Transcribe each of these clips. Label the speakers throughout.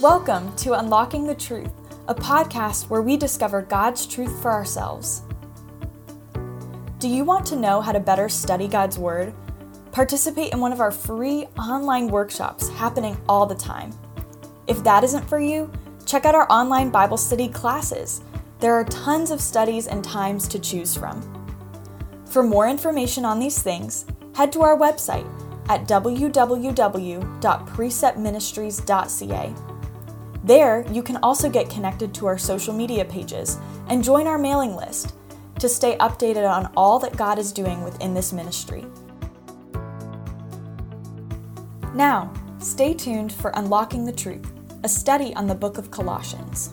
Speaker 1: Welcome to Unlocking the Truth, a podcast where we discover God's truth for ourselves. Do you want to know how to better study God's Word? Participate in one of our free online workshops happening all the time. If that isn't for you, check out our online Bible study classes. There are tons of studies and times to choose from. For more information on these things, head to our website at www.preceptministries.ca. There, you can also get connected to our social media pages and join our mailing list to stay updated on all that God is doing within this ministry. Now, stay tuned for Unlocking the Truth, a study on the book of Colossians.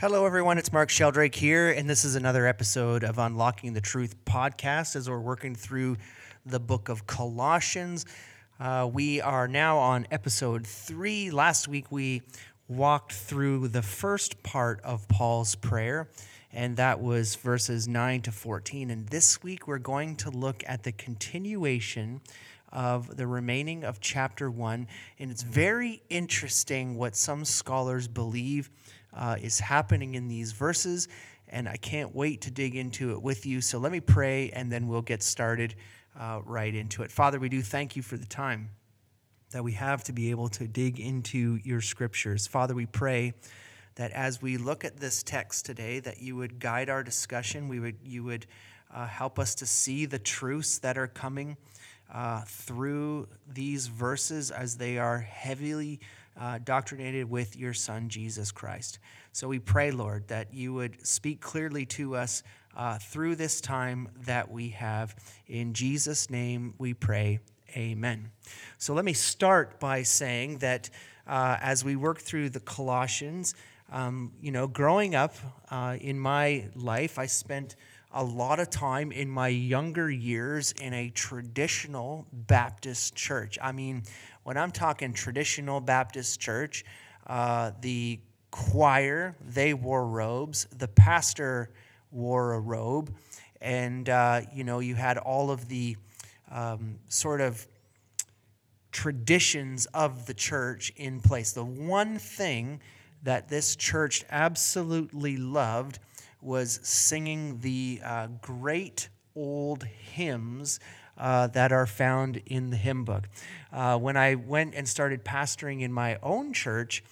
Speaker 2: Hello, everyone. It's Mark Sheldrake here, and this is another episode of Unlocking the Truth podcast as we're working through the book of Colossians. Uh, we are now on episode three. Last week, we walked through the first part of Paul's prayer, and that was verses 9 to 14. And this week, we're going to look at the continuation of the remaining of chapter 1. And it's very interesting what some scholars believe uh, is happening in these verses, and I can't wait to dig into it with you. So let me pray, and then we'll get started uh, right into it. Father, we do thank you for the time that we have to be able to dig into your scriptures. Father, we pray that as we look at this text today, that you would guide our discussion. We would, you would uh, help us to see the truths that are coming uh, through these verses as they are heavily uh, doctrinated with your Son, Jesus Christ. So we pray, Lord, that you would speak clearly to us uh, through this time that we have. In Jesus' name we pray. Amen. So let me start by saying that uh, as we work through the Colossians, um, you know, growing up uh, in my life, I spent a lot of time in my younger years in a traditional Baptist church. I mean, when I'm talking traditional Baptist church, uh, the choir, they wore robes, the pastor wore a robe, and, uh, you know, you had all of the um, sort of traditions of the church in place. The one thing that this church absolutely loved was singing the uh, great old hymns uh, that are found in the hymn book. Uh, when I went and started pastoring in my own church,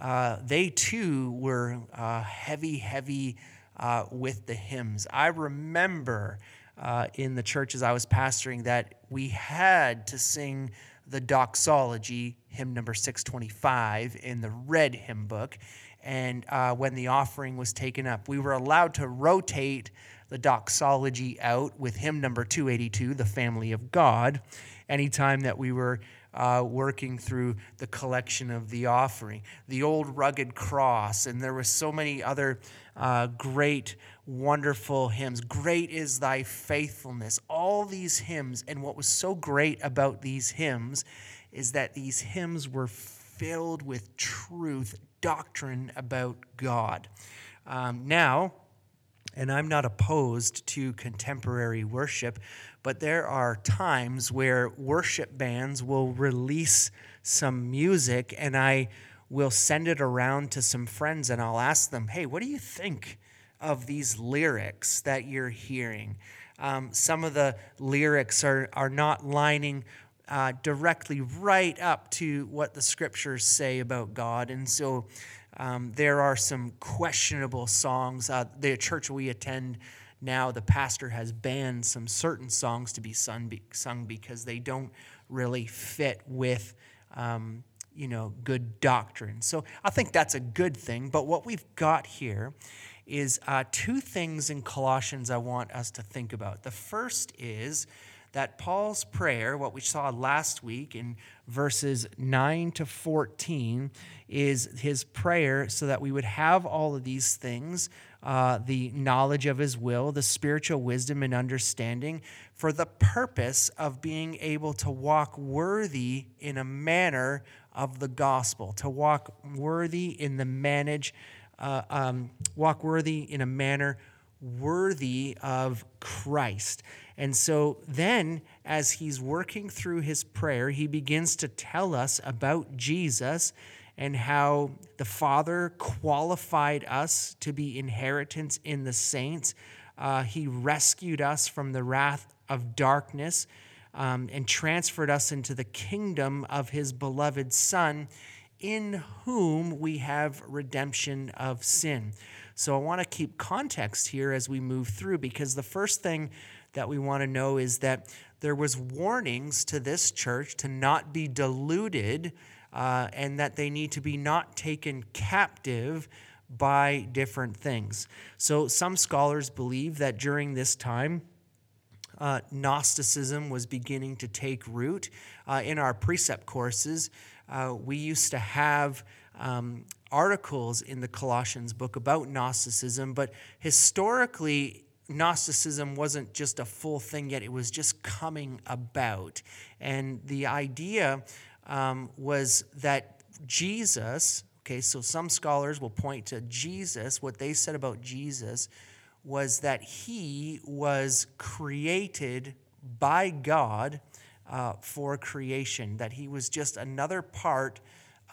Speaker 2: uh, they too were uh, heavy, heavy uh, with the hymns. I remember in the churches I was pastoring that we had to sing the doxology, hymn number 625, in the red hymn book and uh, when the offering was taken up. We were allowed to rotate the doxology out with hymn number 282, The Family of God, anytime that we were uh, working through the collection of the offering. The old rugged cross, and there were so many other uh, great, wonderful hymns. Great is thy faithfulness. All these hymns, and what was so great about these hymns is that these hymns were filled with truth, doctrine about God. Um, now, and I'm not opposed to contemporary worship, but there are times where worship bands will release some music and I will send it around to some friends and I'll ask them, hey, what do you think of these lyrics that you're hearing? Um, some of the lyrics are, are not lining uh, directly right up to what the scriptures say about God. And so um, there are some questionable songs. Uh, the church we attend now, the pastor has banned some certain songs to be sung, be, sung because they don't really fit with. Um, you know, good doctrine. So I think that's a good thing. But what we've got here is uh, two things in Colossians I want us to think about. The first is that Paul's prayer, what we saw last week in verses 9 to 14, is his prayer so that we would have all of these things uh, the knowledge of his will, the spiritual wisdom and understanding, for the purpose of being able to walk worthy in a manner of the gospel, to walk worthy in the manage, uh, um, walk worthy in a manner worthy of Christ. And so then, as he's working through his prayer, he begins to tell us about Jesus and how the Father qualified us to be inheritance in the saints. Uh, he rescued us from the wrath of darkness um, and transferred us into the kingdom of his beloved Son, in whom we have redemption of sin. So I want to keep context here as we move through because the first thing that we want to know is that there was warnings to this church to not be deluded uh, and that they need to be not taken captive by different things. So some scholars believe that during this time, uh, Gnosticism was beginning to take root. Uh, in our precept courses, uh, we used to have um, articles in the Colossians book about Gnosticism, but historically, Gnosticism wasn't just a full thing yet, it was just coming about. And the idea um, was that Jesus, okay, so some scholars will point to Jesus, what they said about Jesus was that he was created by God uh, for creation, that he was just another part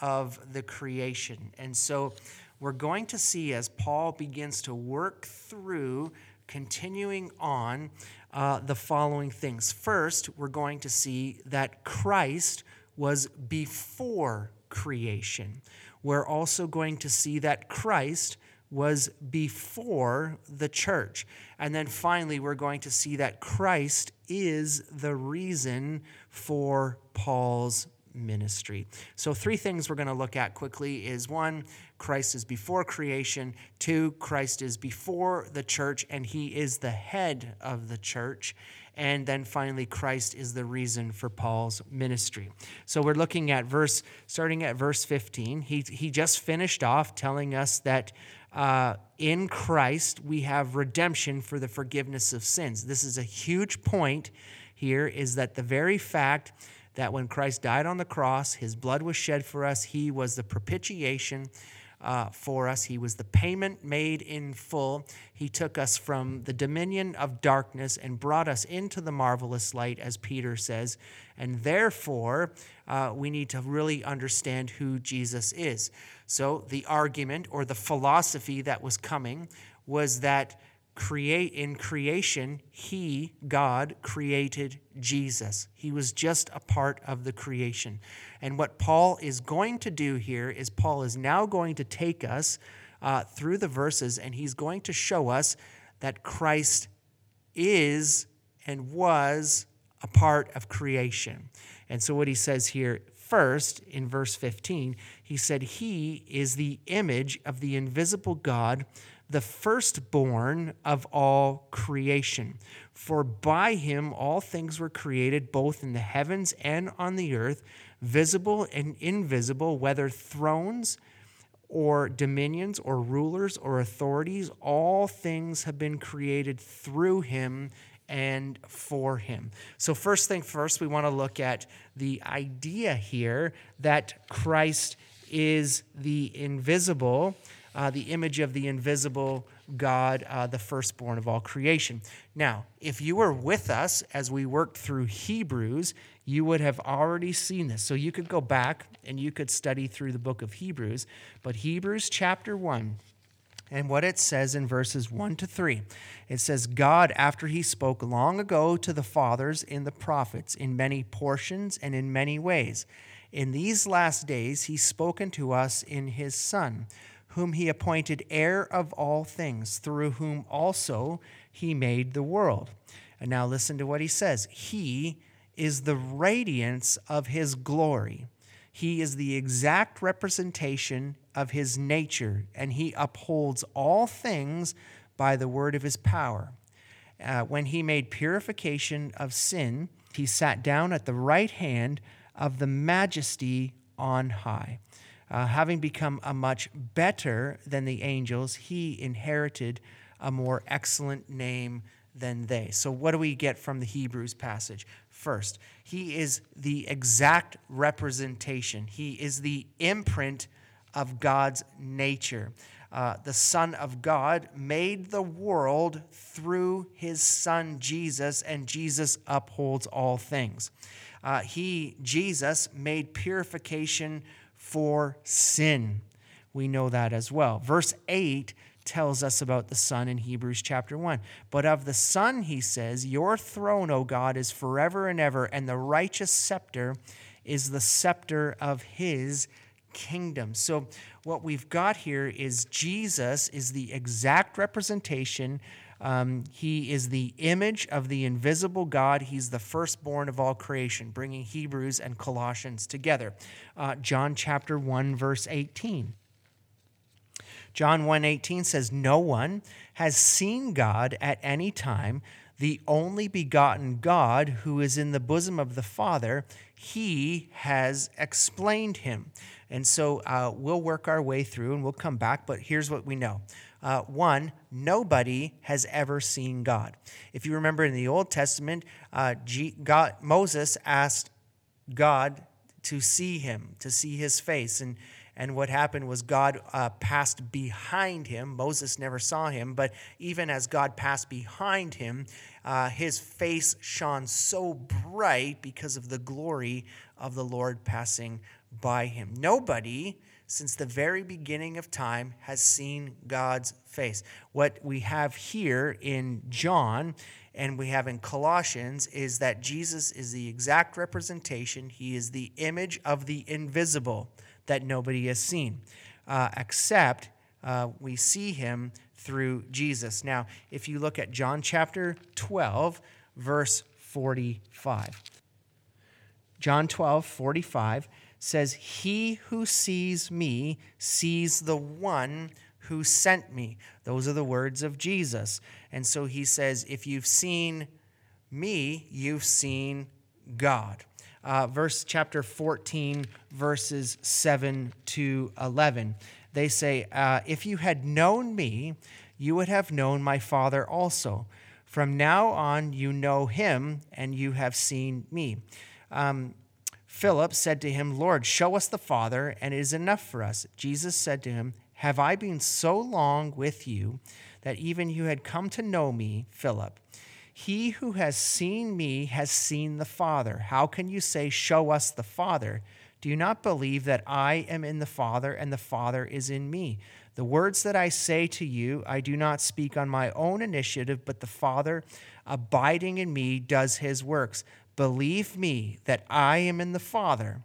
Speaker 2: of the creation. And so we're going to see as Paul begins to work through continuing on uh, the following things. First, we're going to see that Christ was before creation. We're also going to see that Christ was before the church. And then finally, we're going to see that Christ is the reason for Paul's ministry. So three things we're going to look at quickly is one, Christ is before creation, two, Christ is before the church and he is the head of the church, and then finally Christ is the reason for Paul's ministry. So we're looking at verse starting at verse 15. He he just finished off telling us that uh, in Christ we have redemption for the forgiveness of sins. This is a huge point here is that the very fact that when Christ died on the cross, his blood was shed for us, he was the propitiation. Uh, for us. He was the payment made in full. He took us from the dominion of darkness and brought us into the marvelous light, as Peter says. And therefore, uh, we need to really understand who Jesus is. So, the argument or the philosophy that was coming was that create in creation he god created jesus. He was just a part of the creation. And what paul is going to do here is paul is now going to take us uh, through the verses and he's going to show us that christ is and was a part of creation. And so what he says here first in verse 15 he said he is the image of the invisible god the firstborn of all creation. For by him all things were created, both in the heavens and on the earth, visible and invisible, whether thrones or dominions or rulers or authorities, all things have been created through him and for him. So, first thing first, we want to look at the idea here that Christ is the invisible uh, the image of the invisible God, uh, the firstborn of all creation. Now, if you were with us as we worked through Hebrews, you would have already seen this. So you could go back and you could study through the book of Hebrews. But Hebrews chapter 1, and what it says in verses 1 to 3. It says, God, after he spoke long ago to the fathers in the prophets in many portions and in many ways, in these last days he's spoken to us in his Son whom he appointed heir of all things, through whom also he made the world. And now listen to what he says He is the radiance of his glory. He is the exact representation of his nature, and he upholds all things by the word of his power. Uh, when he made purification of sin, he sat down at the right hand of the majesty on high. Uh, having become a much better than the angels, he inherited a more excellent name than they. So, what do we get from the Hebrews passage? First, he is the exact representation, he is the imprint of God's nature. Uh, the Son of God made the world through his Son Jesus, and Jesus upholds all things. Uh, he, Jesus, made purification for sin. We know that as well. Verse 8 tells us about the Son in Hebrews chapter 1. But of the Son, he says, Your throne, O God, is forever and ever, and the righteous scepter is the scepter of his kingdom. So, what we've got here is Jesus is the exact representation. Um, he is the image of the invisible God. He's the firstborn of all creation, bringing Hebrews and Colossians together. Uh, John chapter 1, verse 18. John 1:18 says no one has seen God at any time the only begotten God who is in the bosom of the Father he has explained him and so uh, we'll work our way through and we'll come back but here's what we know uh, one nobody has ever seen God if you remember in the Old Testament uh, G- God, Moses asked God to see him to see his face and and what happened was God uh, passed behind him. Moses never saw him, but even as God passed behind him, uh, his face shone so bright because of the glory of the Lord passing by him. Nobody since the very beginning of time has seen God's face. What we have here in John and we have in Colossians is that Jesus is the exact representation, he is the image of the invisible that nobody has seen, uh, except uh, we see him through Jesus. Now, if you look at John chapter 12, verse 45, John 12, 45 says, He who sees me sees the one who sent me. Those are the words of Jesus. And so he says, If you've seen me, you've seen God uh, verse chapter 14, verses 7 to 11. They say, uh, If you had known me, you would have known my Father also. From now on, you know him, and you have seen me. Um, Philip said to him, Lord, show us the Father, and it is enough for us. Jesus said to him, Have I been so long with you that even you had come to know me, Philip? He who has seen me has seen the Father. How can you say, Show us the Father? Do you not believe that I am in the Father and the Father is in me? The words that I say to you, I do not speak on my own initiative, but the Father abiding in me does his works. Believe me that I am in the Father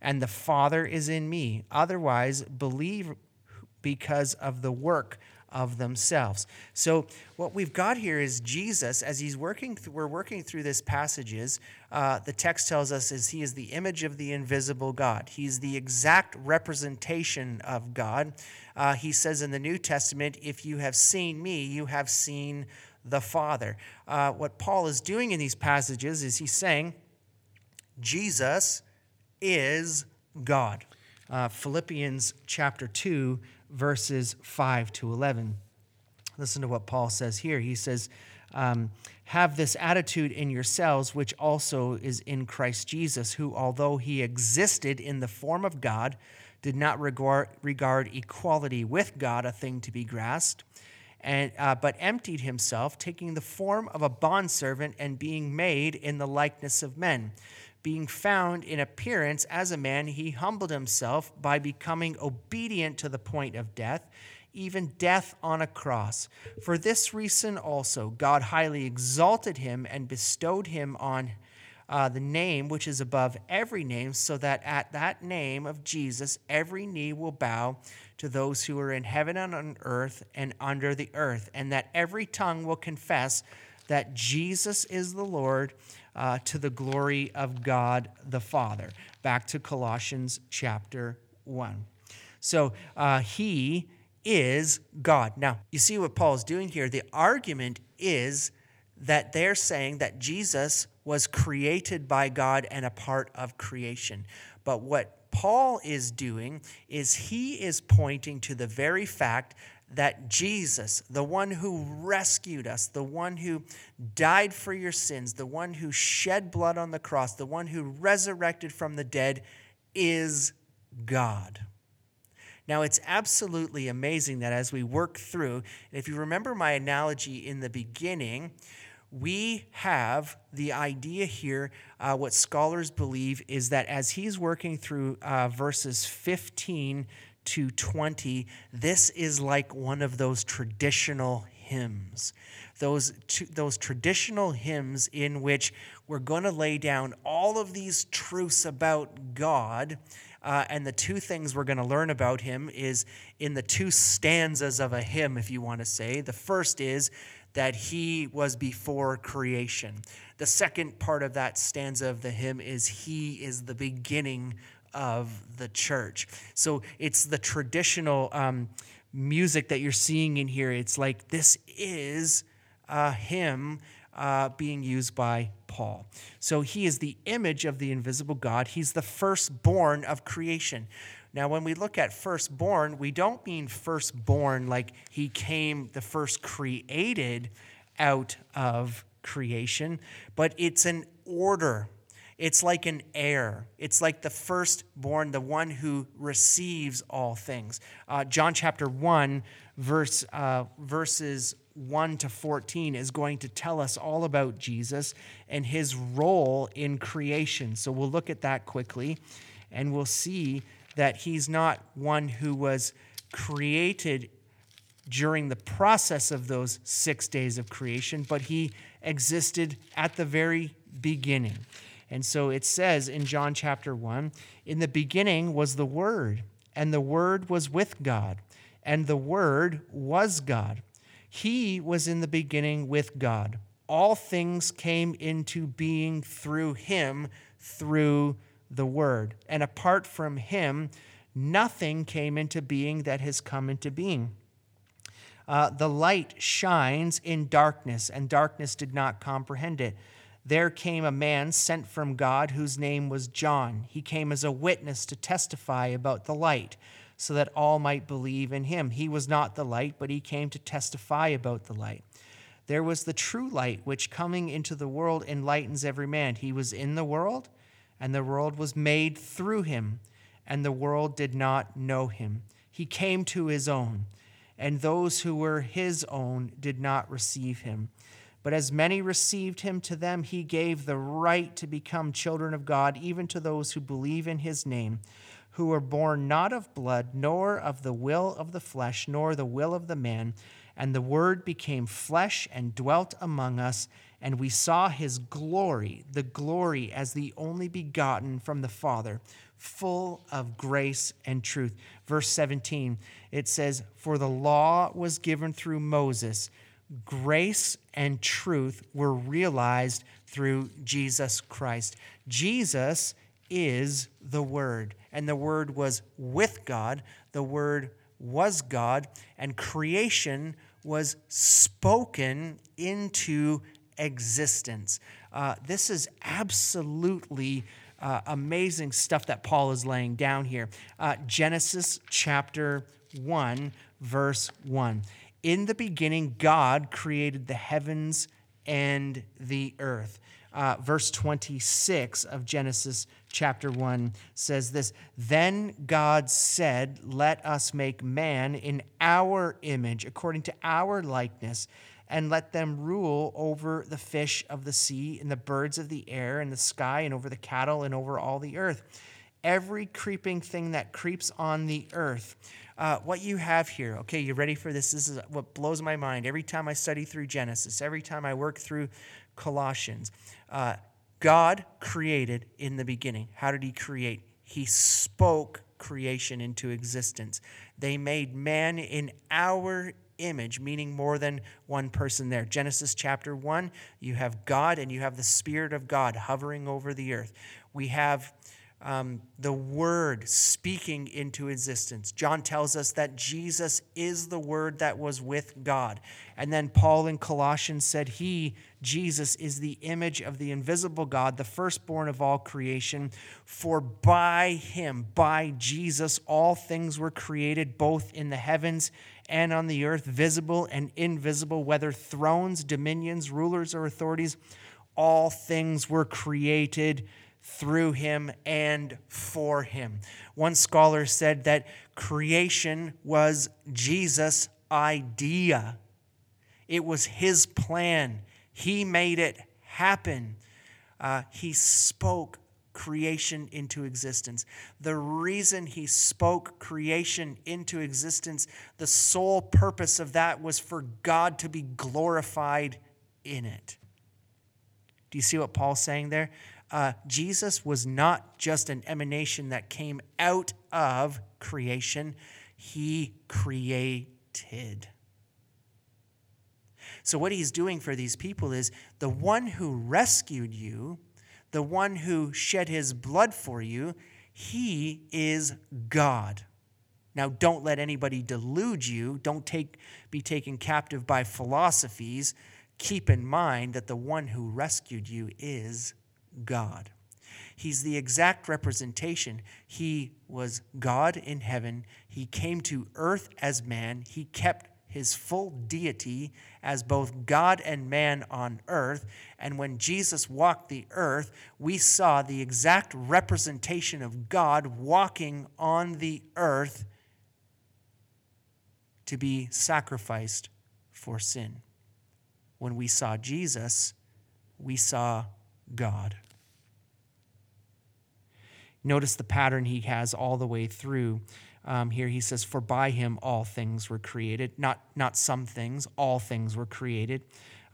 Speaker 2: and the Father is in me. Otherwise, believe because of the work of themselves. So what we've got here is Jesus, as he's working, th- we're working through this passages. Uh, the text tells us is he is the image of the invisible God. He's the exact representation of God. Uh, he says in the New Testament, "If you have seen me, you have seen the Father." Uh, what Paul is doing in these passages is he's saying, Jesus is God. Uh, Philippians chapter two verses 5 to 11. Listen to what Paul says here. He says, um, Have this attitude in yourselves, which also is in Christ Jesus, who, although he existed in the form of God, did not regard, regard equality with God a thing to be grasped, and, uh, but emptied himself, taking the form of a bondservant and being made in the likeness of men being found in appearance as a man, he humbled himself by becoming obedient to the point of death, even death on a cross. For this reason also, God highly exalted him and bestowed him on uh, the name which is above every name, so that at that name of Jesus every knee will bow to those who are in heaven and on earth and under the earth, and that every tongue will confess that Jesus is the Lord uh, to the glory of God the Father. Back to Colossians chapter 1. So uh, he is God. Now, you see what Paul is doing here? The argument is that they're saying that Jesus was created by God and a part of creation. But what Paul is doing is he is pointing to the very fact that Jesus, the one who rescued us, the one who died for your sins, the one who shed blood on the cross, the one who resurrected from the dead, is God. Now, it's absolutely amazing that as we work through, if you remember my analogy in the beginning, we have the idea here, uh, what scholars believe is that as he's working through uh, verses 15 to 20, this is like one of those traditional hymns. Those, those traditional hymns in which we're going to lay down all of these truths about God. Uh, and the two things we're going to learn about him is in the two stanzas of a hymn, if you want to say. The first is that he was before creation. The second part of that stanza of the hymn is he is the beginning of the church. So it's the traditional um, music that you're seeing in here. It's like this is a hymn uh, being used by Paul. So he is the image of the invisible God. He's the firstborn of creation. Now, when we look at firstborn, we don't mean firstborn like he came the first created out of creation, but it's an order. It's like an heir. It's like the firstborn, the one who receives all things. Uh, John chapter 1, verse, uh, verses 1 to 14 is going to tell us all about Jesus and his role in creation. So we'll look at that quickly and we'll see that he's not one who was created during the process of those six days of creation, but he existed at the very beginning. And so it says in John chapter 1 In the beginning was the Word, and the Word was with God, and the Word was God. He was in the beginning with God. All things came into being through him, through the Word. And apart from him, nothing came into being that has come into being. Uh, the light shines in darkness, and darkness did not comprehend it. There came a man sent from God whose name was John. He came as a witness to testify about the light, so that all might believe in him. He was not the light, but he came to testify about the light. There was the true light, which coming into the world enlightens every man. He was in the world and the world was made through him, and the world did not know him. He came to his own, and those who were his own did not receive him. But as many received him, to them he gave the right to become children of God, even to those who believe in his name, who were born not of blood, nor of the will of the flesh, nor the will of the man. And the Word became flesh and dwelt among us and we saw his glory, the glory as the only begotten from the Father, full of grace and truth. Verse 17, it says, For the law was given through Moses, grace and truth were realized through Jesus Christ. Jesus is the Word, and the Word was with God, the Word was God, and creation was spoken into existence. Uh, this is absolutely uh, amazing stuff that Paul is laying down here. Uh, Genesis chapter 1, verse 1. In the beginning, God created the heavens and the earth. Uh, verse 26 of Genesis chapter 1 says this Then God said, Let us make man in our image, according to our likeness and let them rule over the fish of the sea and the birds of the air and the sky and over the cattle and over all the earth. Every creeping thing that creeps on the earth. Uh, what you have here, okay, you ready for this? This is what blows my mind. Every time I study through Genesis, every time I work through Colossians, uh, God created in the beginning. How did He create? He spoke creation into existence. They made man in our image, meaning more than one person there. Genesis chapter 1, you have God and you have the Spirit of God hovering over the earth. We have um, the Word speaking into existence. John tells us that Jesus is the Word that was with God. And then Paul in Colossians said, He, Jesus, is the image of the invisible God, the firstborn of all creation. For by Him, by Jesus, all things were created, both in the heavens and on the earth, visible and invisible, whether thrones, dominions, rulers, or authorities. All things were created through him and for him. One scholar said that creation was Jesus' idea, it was his plan. He made it happen. Uh, he spoke creation into existence. The reason he spoke creation into existence, the sole purpose of that was for God to be glorified in it. Do you see what Paul's saying there? Uh, Jesus was not just an emanation that came out of creation, he created. So, what he's doing for these people is the one who rescued you, the one who shed his blood for you, he is God. Now, don't let anybody delude you. Don't take, be taken captive by philosophies. Keep in mind that the one who rescued you is God. He's the exact representation. He was God in heaven. He came to earth as man. He kept his full deity as both God and man on earth. And when Jesus walked the earth, we saw the exact representation of God walking on the earth to be sacrificed for sin. When we saw Jesus, we saw God. Notice the pattern he has all the way through. Um, here he says, For by him all things were created. Not, not some things, all things were created.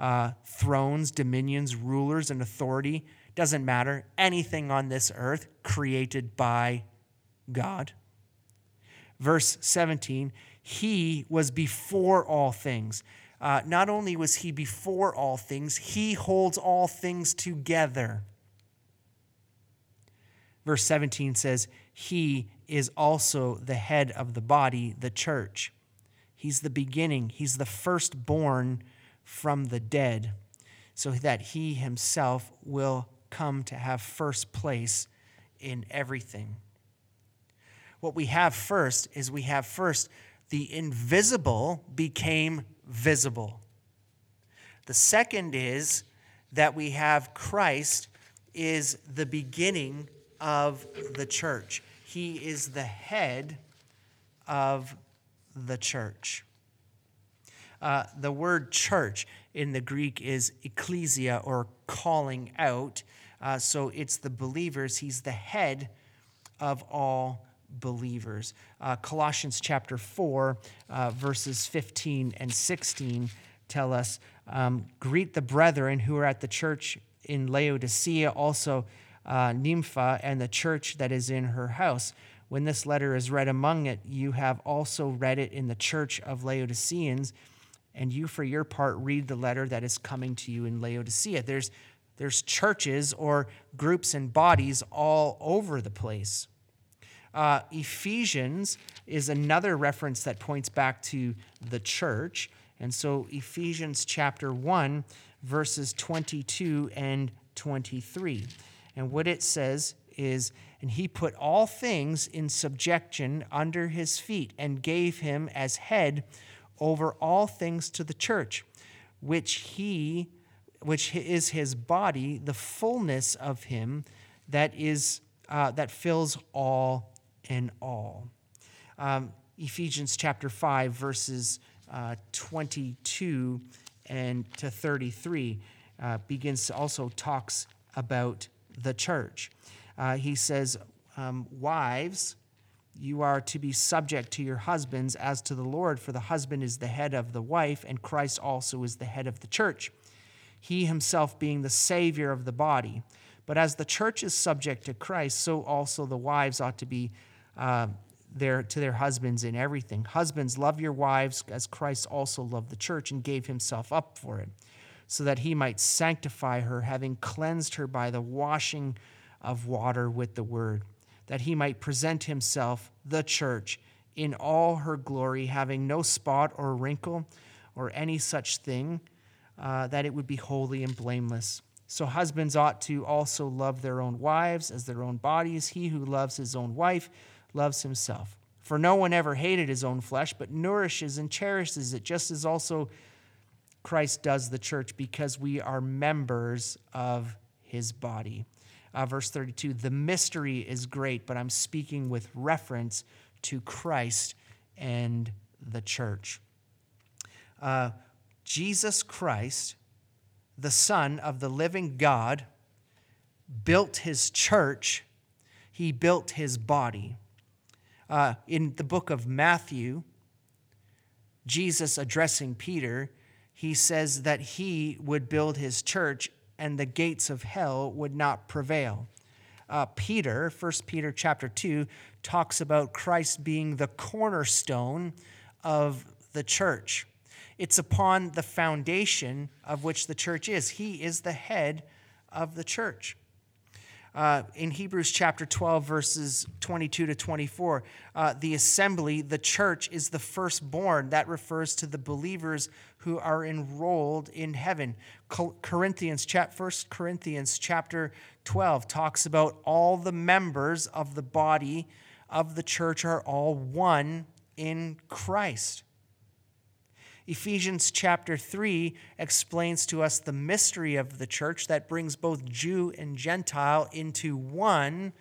Speaker 2: Uh, thrones, dominions, rulers, and authority. Doesn't matter. Anything on this earth created by God. Verse 17, he was before all things. Uh, not only was he before all things, he holds all things together. Verse 17 says, He is also the head of the body, the church. He's the beginning, He's the firstborn from the dead, so that He Himself will come to have first place in everything. What we have first is we have first the invisible became visible. The second is that we have Christ is the beginning of the church. He is the head of the church. Uh, the word church in the Greek is ecclesia or calling out. Uh, so it's the believers. He's the head of all believers. Uh, Colossians chapter 4, uh, verses 15 and 16 tell us um, Greet the brethren who are at the church in Laodicea, also uh, Nympha and the church that is in her house. When this letter is read among it, you have also read it in the church of Laodiceans, and you, for your part, read the letter that is coming to you in Laodicea. There's, there's churches or groups and bodies all over the place. Uh, Ephesians is another reference that points back to the church. And so, Ephesians chapter 1, verses 22 and 23. And what it says is, and he put all things in subjection under his feet and gave him as head over all things to the church, which he which is his body, the fullness of him that is uh, that fills all in all. Um, Ephesians chapter 5, verses uh, 22 and to 33 uh, begins also talks about the church. Uh, he says, um, Wives, you are to be subject to your husbands as to the Lord, for the husband is the head of the wife, and Christ also is the head of the church, he himself being the Savior of the body. But as the church is subject to Christ, so also the wives ought to be uh, their, to their husbands in everything. Husbands, love your wives as Christ also loved the church and gave himself up for it so that he might sanctify her, having cleansed her by the washing of water with the word, that he might present himself, the church, in all her glory, having no spot or wrinkle or any such thing, uh, that it would be holy and blameless. So husbands ought to also love their own wives as their own bodies. He who loves his own wife loves himself. For no one ever hated his own flesh, but nourishes and cherishes it, just as also Christ does the church because we are members of his body. Uh, verse 32 The mystery is great, but I'm speaking with reference to Christ and the church. Uh, Jesus Christ, the Son of the living God, built his church, he built his body. Uh, in the book of Matthew, Jesus addressing Peter, he says that he would build his church and the gates of hell would not prevail. Uh, Peter, 1 Peter chapter 2, talks about Christ being the cornerstone of the church. It's upon the foundation of which the church is. He is the head of the church uh, in Hebrews chapter 12, verses 22 to 24, uh, the assembly, the church, is the firstborn. That refers to the believers who are enrolled in heaven. Corinthians, chap, 1 Corinthians chapter 12 talks about all the members of the body of the church are all one in Christ. Ephesians chapter 3 explains to us the mystery of the church that brings both Jew and Gentile into one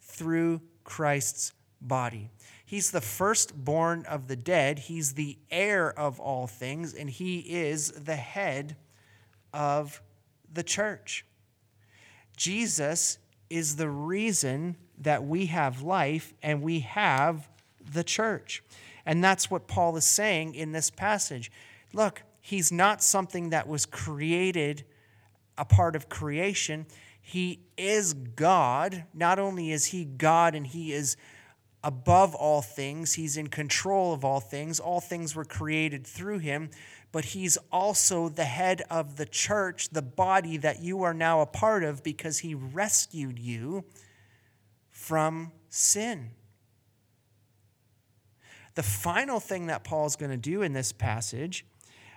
Speaker 2: through Christ's body. He's the firstborn of the dead, he's the heir of all things, and he is the head of the church. Jesus is the reason that we have life and we have the church. And that's what Paul is saying in this passage. Look, he's not something that was created a part of creation. He is God. Not only is he God and he is above all things, he's in control of all things. All things were created through him, but he's also the head of the church, the body that you are now a part of because he rescued you from sin. The final thing that Paul's going to do in this passage,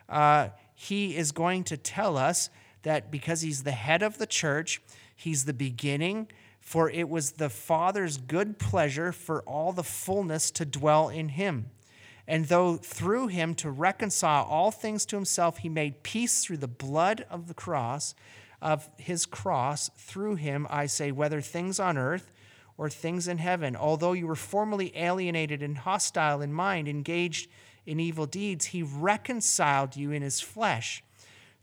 Speaker 2: uh, he is going to tell us that because he's the head of the church, he's the beginning, for it was the Father's good pleasure for all the fullness to dwell in him. And though through him to reconcile all things to himself, he made peace through the blood of the cross, of his cross, through him, I say, whether things on earth or things in heaven. Although you were formerly alienated and hostile in mind, engaged in evil deeds, he reconciled you in his flesh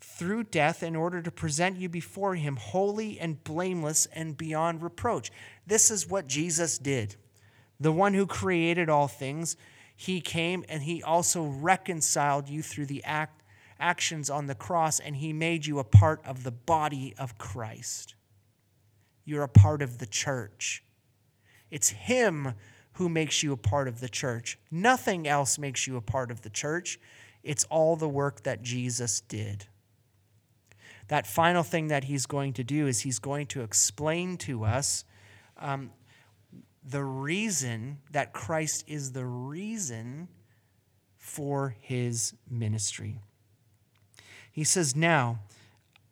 Speaker 2: through death in order to present you before him holy and blameless and beyond reproach. This is what Jesus did. The one who created all things, he came and he also reconciled you through the act, actions on the cross, and he made you a part of the body of Christ. You're a part of the church. It's Him who makes you a part of the church. Nothing else makes you a part of the church. It's all the work that Jesus did. That final thing that He's going to do is He's going to explain to us um, the reason that Christ is the reason for His ministry. He says, Now,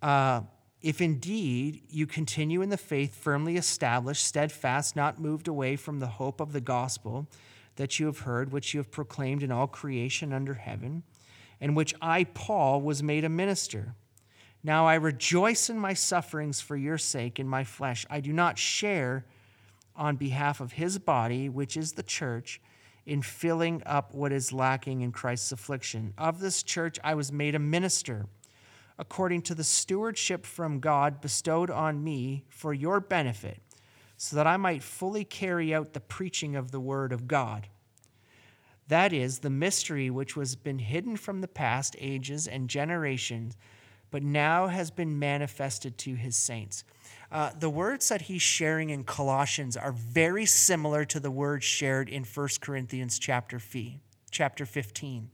Speaker 2: uh, if indeed you continue in the faith firmly established, steadfast, not moved away from the hope of the gospel that you have heard, which you have proclaimed in all creation under heaven, and which I, Paul, was made a minister. Now I rejoice in my sufferings for your sake in my flesh. I do not share on behalf of his body, which is the church, in filling up what is lacking in Christ's affliction. Of this church I was made a minister according to the stewardship from God bestowed on me for your benefit, so that I might fully carry out the preaching of the word of God. That is, the mystery which was been hidden from the past ages and generations, but now has been manifested to his saints. Uh, the words that he's sharing in Colossians are very similar to the words shared in 1 Corinthians chapter, chapter 15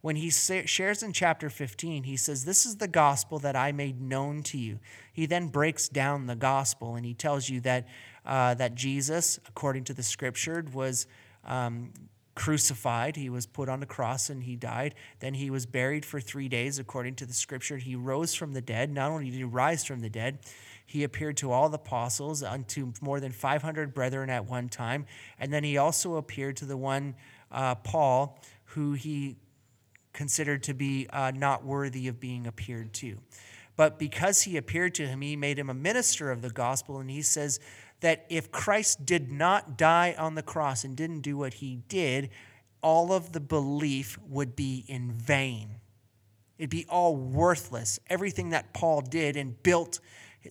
Speaker 2: when he shares in chapter 15, he says, This is the gospel that I made known to you. He then breaks down the gospel and he tells you that, uh, that Jesus, according to the scripture, was um, crucified. He was put on the cross and he died. Then he was buried for three days, according to the scripture. He rose from the dead. Not only did he rise from the dead, he appeared to all the apostles, unto more than 500 brethren at one time. And then he also appeared to the one, uh, Paul, who he considered to be uh, not worthy of being appeared to. But because he appeared to him, he made him a minister of the gospel. And he says that if Christ did not die on the cross and didn't do what he did, all of the belief would be in vain. It'd be all worthless. Everything that Paul did and built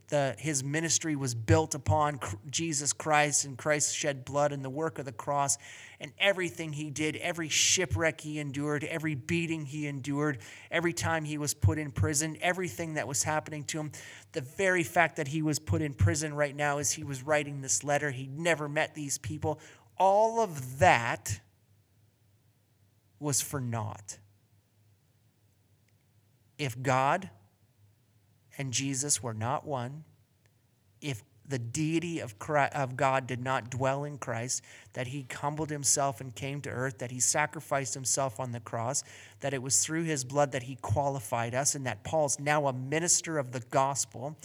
Speaker 2: the, his ministry was built upon Jesus Christ and Christ shed blood and the work of the cross and everything he did, every shipwreck he endured, every beating he endured, every time he was put in prison, everything that was happening to him. The very fact that he was put in prison right now as he was writing this letter—he'd never met these people. All of that was for naught. If God and Jesus were not one, if the deity of, Christ, of God did not dwell in Christ, that he humbled himself and came to earth, that he sacrificed himself on the cross, that it was through his blood that he qualified us, and that Paul's now a minister of the gospel,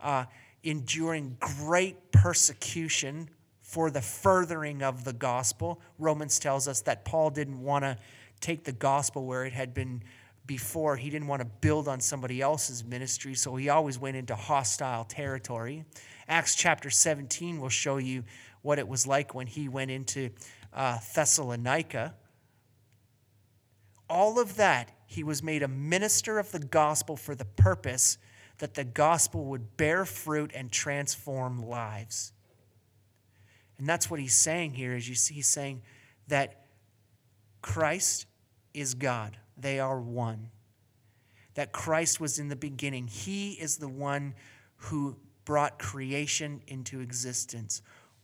Speaker 2: uh, enduring great persecution for the furthering of the gospel. Romans tells us that Paul didn't want to take the gospel where it had been before. He didn't want to build on somebody else's ministry, so he always went into hostile territory. Acts chapter 17 will show you what it was like when he went into uh, Thessalonica. All of that, he was made a minister of the gospel for the purpose that the gospel would bear fruit and transform lives. And that's what he's saying here is you see he's saying that Christ is God they are one. That Christ was in the beginning. He is the one who brought creation into existence.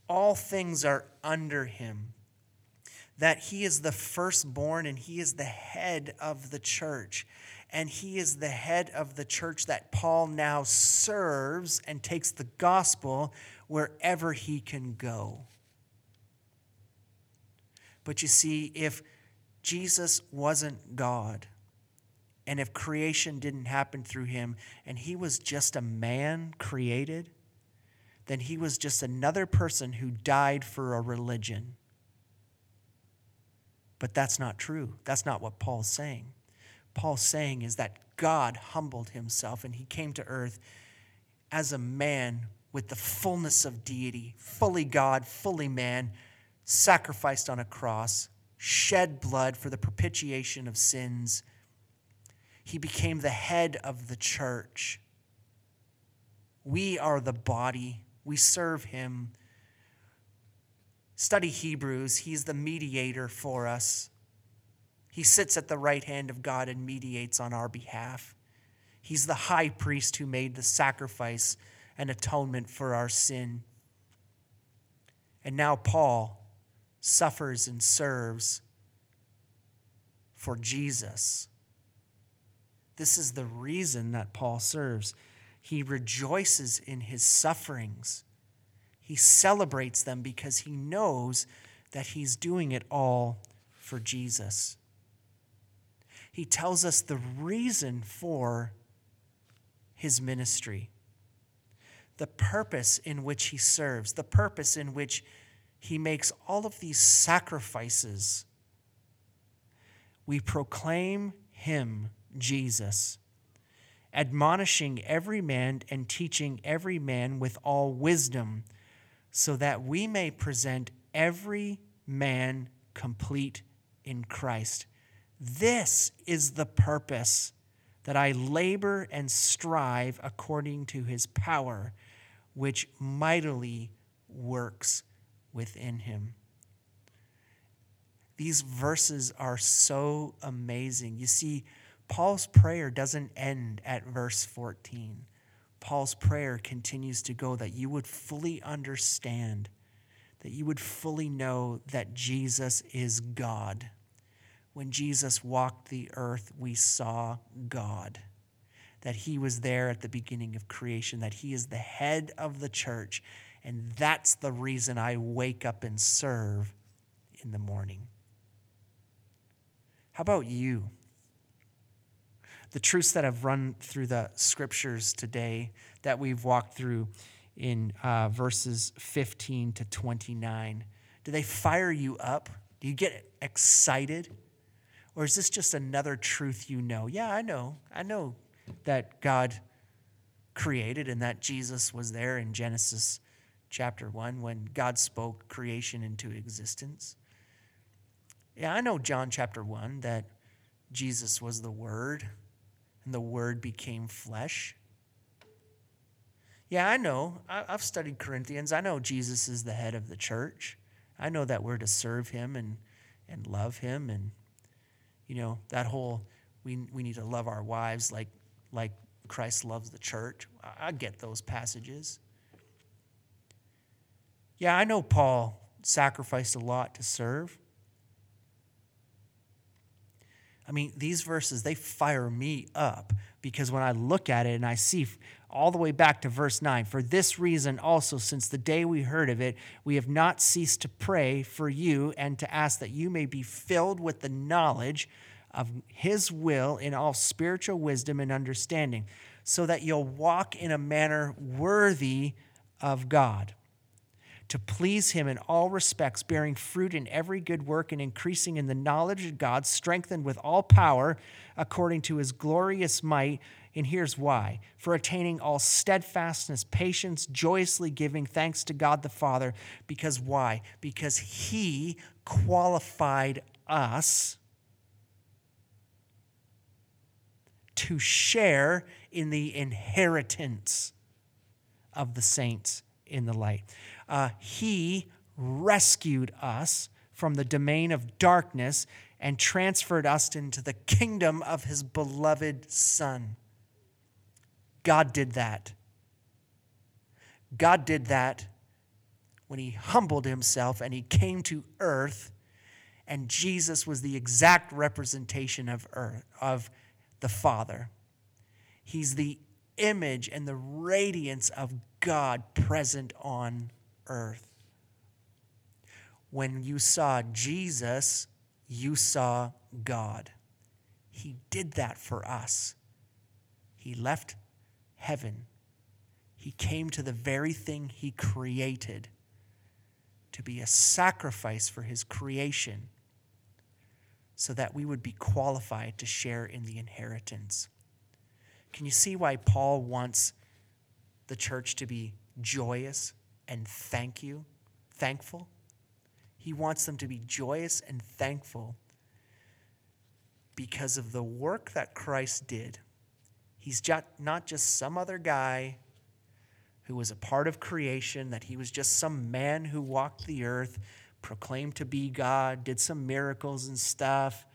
Speaker 2: All things are under him. That he is the firstborn and he is the head of the church. And he is the head of the church that Paul now serves and takes the gospel wherever he can go. But you see, if Jesus wasn't God. And if creation didn't happen through him and he was just a man created, then he was just another person who died for a religion. But that's not true. That's not what Paul's saying. Paul's saying is that God humbled himself and he came to earth as a man with the fullness of deity, fully God, fully man, sacrificed on a cross shed blood for the propitiation of sins. He became the head of the church. We are the body, we serve him. Study Hebrews, he's the mediator for us. He sits at the right hand of God and mediates on our behalf. He's the high priest who made the sacrifice and atonement for our sin. And now, Paul suffers and serves for Jesus. This is the reason that Paul serves. He rejoices in his sufferings. He celebrates them because he knows that he's doing it all for Jesus. He tells us the reason for his ministry, the purpose in which he serves, the purpose in which he makes all of these sacrifices. We proclaim him, Jesus, admonishing every man and teaching every man with all wisdom, so that we may present every man complete in Christ. This is the purpose that I labor and strive according to his power, which mightily works within him. These verses are so amazing. You see, Paul's prayer doesn't end at verse 14. Paul's prayer continues to go that you would fully understand, that you would fully know that Jesus is God. When Jesus walked the earth, we saw God. That he was there at the beginning of creation, that he is the head of the church, and that's the reason I wake up and serve in the morning. How about you? The truths that have run through the scriptures today that we've walked through in uh, verses 15 to 29, do they fire you up? Do you get excited? Or is this just another truth you know? Yeah, I know. I know that God created and that Jesus was there in Genesis chapter 1 when God spoke creation into existence. Yeah, I know John chapter 1 that Jesus was the Word and the Word became flesh. Yeah, I know. I've studied Corinthians. I know Jesus is the head of the church. I know that we're to serve him and, and love him. And, you know, that whole we, we need to love our wives like, like Christ loves the church. I, I get those passages. Yeah, I know Paul sacrificed a lot to serve. I mean, these verses, they fire me up because when I look at it and I see all the way back to verse 9, for this reason also, since the day we heard of it, we have not ceased to pray for you and to ask that you may be filled with the knowledge of his will in all spiritual wisdom and understanding, so that you'll walk in a manner worthy of God to please him in all respects, bearing fruit in every good work and increasing in the knowledge of God, strengthened with all power according to his glorious might. And here's why for attaining all steadfastness, patience, joyously giving thanks to God the Father. Because why? Because he qualified us to share in the inheritance of the saints in the light uh, he rescued us from the domain of darkness and transferred us into the kingdom of his beloved Son. God did that. God did that when he humbled himself and he came to earth, and Jesus was the exact representation of earth, of the Father. He's the image and the radiance of God present on earth. When you saw Jesus, you saw God. He did that for us. He left heaven. He came to the very thing he created to be a sacrifice for his creation so that we would be qualified to share in the inheritance. Can you see why Paul wants the church to be joyous and thank you, thankful. He wants them to be joyous and thankful because of the work that Christ did. He's not just some other guy who was a part of creation, that he was just some man who walked the earth, proclaimed to be God, did some miracles and stuff,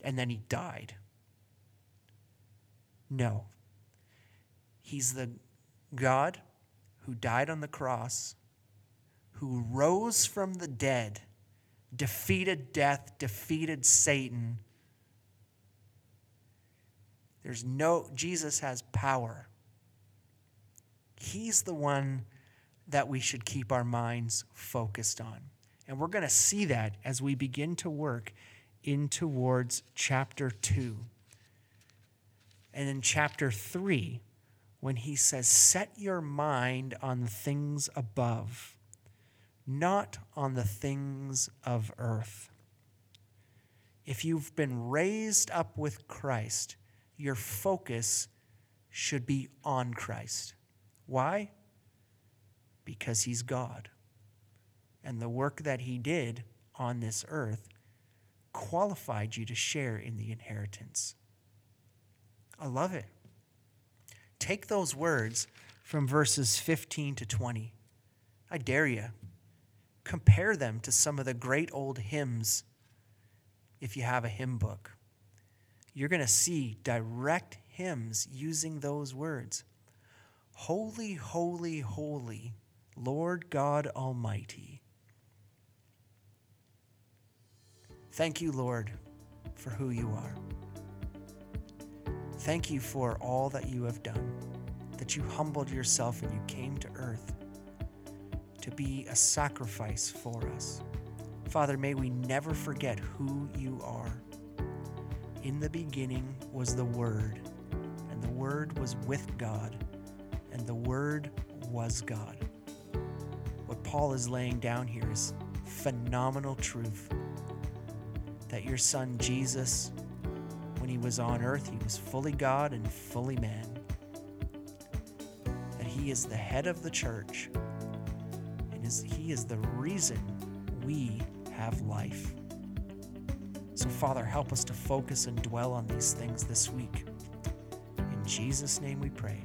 Speaker 2: and then he died. No. He's the God who died on the cross, who rose from the dead, defeated death, defeated Satan. There's no, Jesus has power. He's the one that we should keep our minds focused on. And we're going to see that as we begin to work in towards chapter 2. And in chapter 3, when he says, Set your mind on things above, not on the things of earth. If you've been raised up with Christ, your focus should be on Christ. Why? Because he's God. And the work that he did on this earth qualified you to share in the inheritance. I love it. Take those words from verses 15 to 20. I dare you. Compare them to some of the great old hymns if you have a hymn book. You're going to see direct hymns using those words Holy, holy, holy, Lord God Almighty. Thank you, Lord, for who you are. Thank you for all that you have done, that you humbled yourself and you came to earth to be a sacrifice for us. Father, may we never forget who you are. In the beginning was the Word, and the Word was with God, and the Word was God. What Paul is laying down here is phenomenal truth that your Son Jesus he was on earth, he was fully God and fully man. That he is the head of the church, and is, He is the reason we have life. So, Father, help us to focus and dwell on these things this week. In Jesus' name we pray.